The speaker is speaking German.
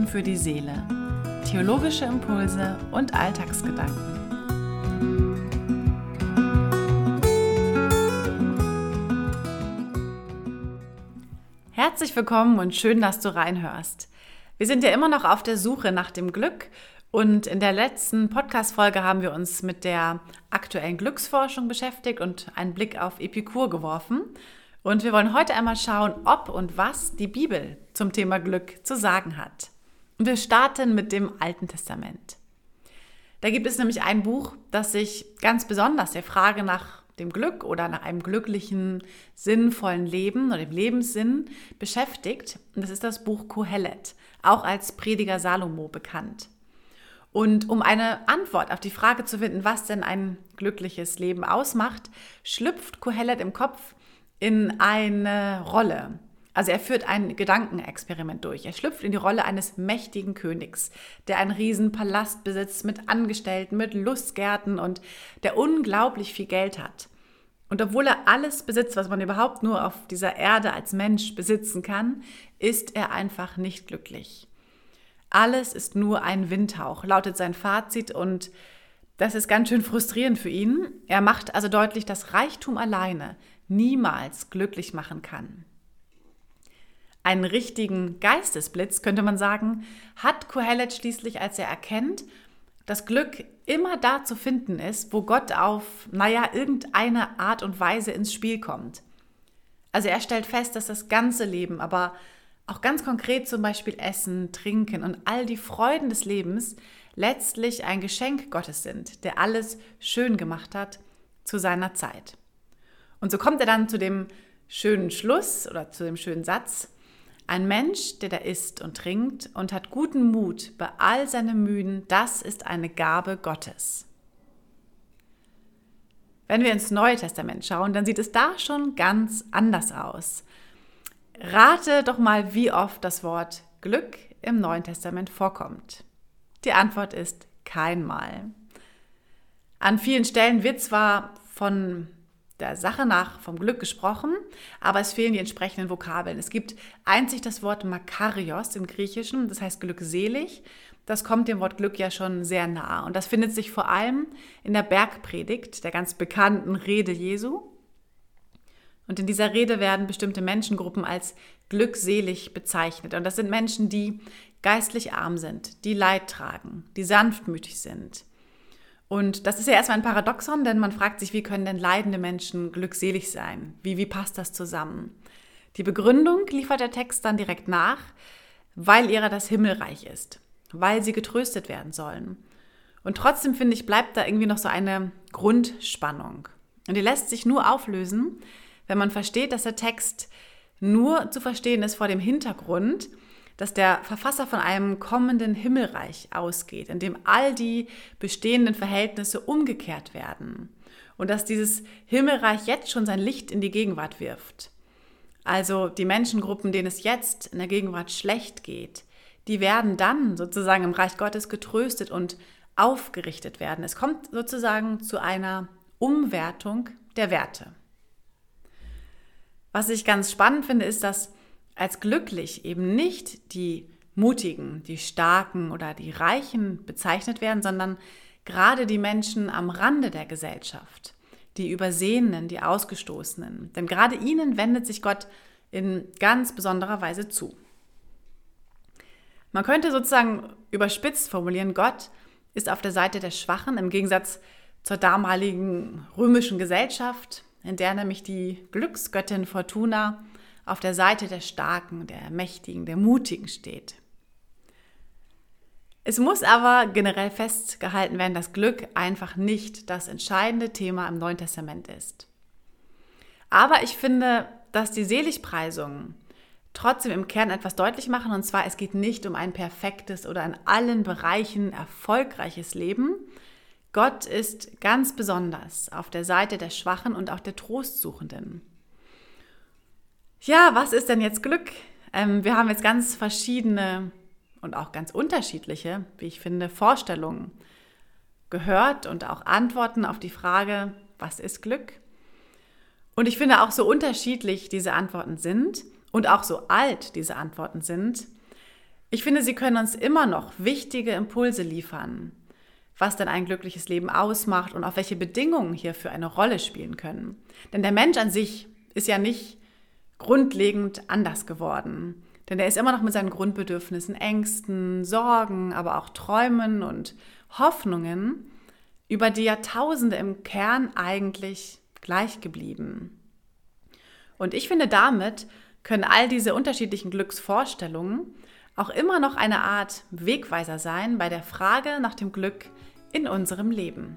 Frieden für die Seele. Theologische Impulse und Alltagsgedanken. Herzlich willkommen und schön, dass du reinhörst. Wir sind ja immer noch auf der Suche nach dem Glück und in der letzten Podcast-Folge haben wir uns mit der aktuellen Glücksforschung beschäftigt und einen Blick auf Epikur geworfen. Und wir wollen heute einmal schauen, ob und was die Bibel zum Thema Glück zu sagen hat. Und wir starten mit dem Alten Testament. Da gibt es nämlich ein Buch, das sich ganz besonders der Frage nach dem Glück oder nach einem glücklichen, sinnvollen Leben oder dem Lebenssinn beschäftigt. Und das ist das Buch Kohelet, auch als Prediger Salomo bekannt. Und um eine Antwort auf die Frage zu finden, was denn ein glückliches Leben ausmacht, schlüpft Kohelet im Kopf in eine Rolle. Also er führt ein Gedankenexperiment durch. Er schlüpft in die Rolle eines mächtigen Königs, der einen riesen Palast besitzt mit Angestellten, mit Lustgärten und der unglaublich viel Geld hat. Und obwohl er alles besitzt, was man überhaupt nur auf dieser Erde als Mensch besitzen kann, ist er einfach nicht glücklich. Alles ist nur ein Windhauch, lautet sein Fazit und das ist ganz schön frustrierend für ihn. Er macht also deutlich, dass Reichtum alleine niemals glücklich machen kann. Einen richtigen Geistesblitz, könnte man sagen, hat Kohelet schließlich, als er erkennt, dass Glück immer da zu finden ist, wo Gott auf, naja, irgendeine Art und Weise ins Spiel kommt. Also er stellt fest, dass das ganze Leben, aber auch ganz konkret zum Beispiel Essen, Trinken und all die Freuden des Lebens letztlich ein Geschenk Gottes sind, der alles schön gemacht hat zu seiner Zeit. Und so kommt er dann zu dem schönen Schluss oder zu dem schönen Satz, ein Mensch, der da isst und trinkt und hat guten Mut bei all seinen Mühen, das ist eine Gabe Gottes. Wenn wir ins Neue Testament schauen, dann sieht es da schon ganz anders aus. Rate doch mal, wie oft das Wort Glück im Neuen Testament vorkommt. Die Antwort ist keinmal. An vielen Stellen wird zwar von der Sache nach vom Glück gesprochen, aber es fehlen die entsprechenden Vokabeln. Es gibt einzig das Wort Makarios im Griechischen, das heißt glückselig. Das kommt dem Wort Glück ja schon sehr nah. Und das findet sich vor allem in der Bergpredigt, der ganz bekannten Rede Jesu. Und in dieser Rede werden bestimmte Menschengruppen als glückselig bezeichnet. Und das sind Menschen, die geistlich arm sind, die Leid tragen, die sanftmütig sind, und das ist ja erstmal ein Paradoxon, denn man fragt sich, wie können denn leidende Menschen glückselig sein? Wie, wie passt das zusammen? Die Begründung liefert der Text dann direkt nach, weil ihrer das Himmelreich ist, weil sie getröstet werden sollen. Und trotzdem finde ich, bleibt da irgendwie noch so eine Grundspannung. Und die lässt sich nur auflösen, wenn man versteht, dass der Text nur zu verstehen ist vor dem Hintergrund, dass der Verfasser von einem kommenden Himmelreich ausgeht, in dem all die bestehenden Verhältnisse umgekehrt werden und dass dieses Himmelreich jetzt schon sein Licht in die Gegenwart wirft. Also die Menschengruppen, denen es jetzt in der Gegenwart schlecht geht, die werden dann sozusagen im Reich Gottes getröstet und aufgerichtet werden. Es kommt sozusagen zu einer Umwertung der Werte. Was ich ganz spannend finde, ist, dass als glücklich eben nicht die Mutigen, die Starken oder die Reichen bezeichnet werden, sondern gerade die Menschen am Rande der Gesellschaft, die Übersehenen, die Ausgestoßenen. Denn gerade ihnen wendet sich Gott in ganz besonderer Weise zu. Man könnte sozusagen überspitzt formulieren, Gott ist auf der Seite der Schwachen im Gegensatz zur damaligen römischen Gesellschaft, in der nämlich die Glücksgöttin Fortuna auf der Seite der Starken, der Mächtigen, der Mutigen steht. Es muss aber generell festgehalten werden, dass Glück einfach nicht das entscheidende Thema im Neuen Testament ist. Aber ich finde, dass die Seligpreisungen trotzdem im Kern etwas deutlich machen, und zwar es geht nicht um ein perfektes oder in allen Bereichen erfolgreiches Leben. Gott ist ganz besonders auf der Seite der Schwachen und auch der Trostsuchenden. Ja, was ist denn jetzt Glück? Ähm, wir haben jetzt ganz verschiedene und auch ganz unterschiedliche, wie ich finde, Vorstellungen gehört und auch Antworten auf die Frage, was ist Glück? Und ich finde auch so unterschiedlich diese Antworten sind und auch so alt diese Antworten sind, Ich finde, sie können uns immer noch wichtige Impulse liefern, was denn ein glückliches Leben ausmacht und auf welche Bedingungen hierfür eine Rolle spielen können. Denn der Mensch an sich ist ja nicht grundlegend anders geworden. Denn er ist immer noch mit seinen Grundbedürfnissen, Ängsten, Sorgen, aber auch Träumen und Hoffnungen über die Jahrtausende im Kern eigentlich gleich geblieben. Und ich finde, damit können all diese unterschiedlichen Glücksvorstellungen auch immer noch eine Art Wegweiser sein bei der Frage nach dem Glück in unserem Leben.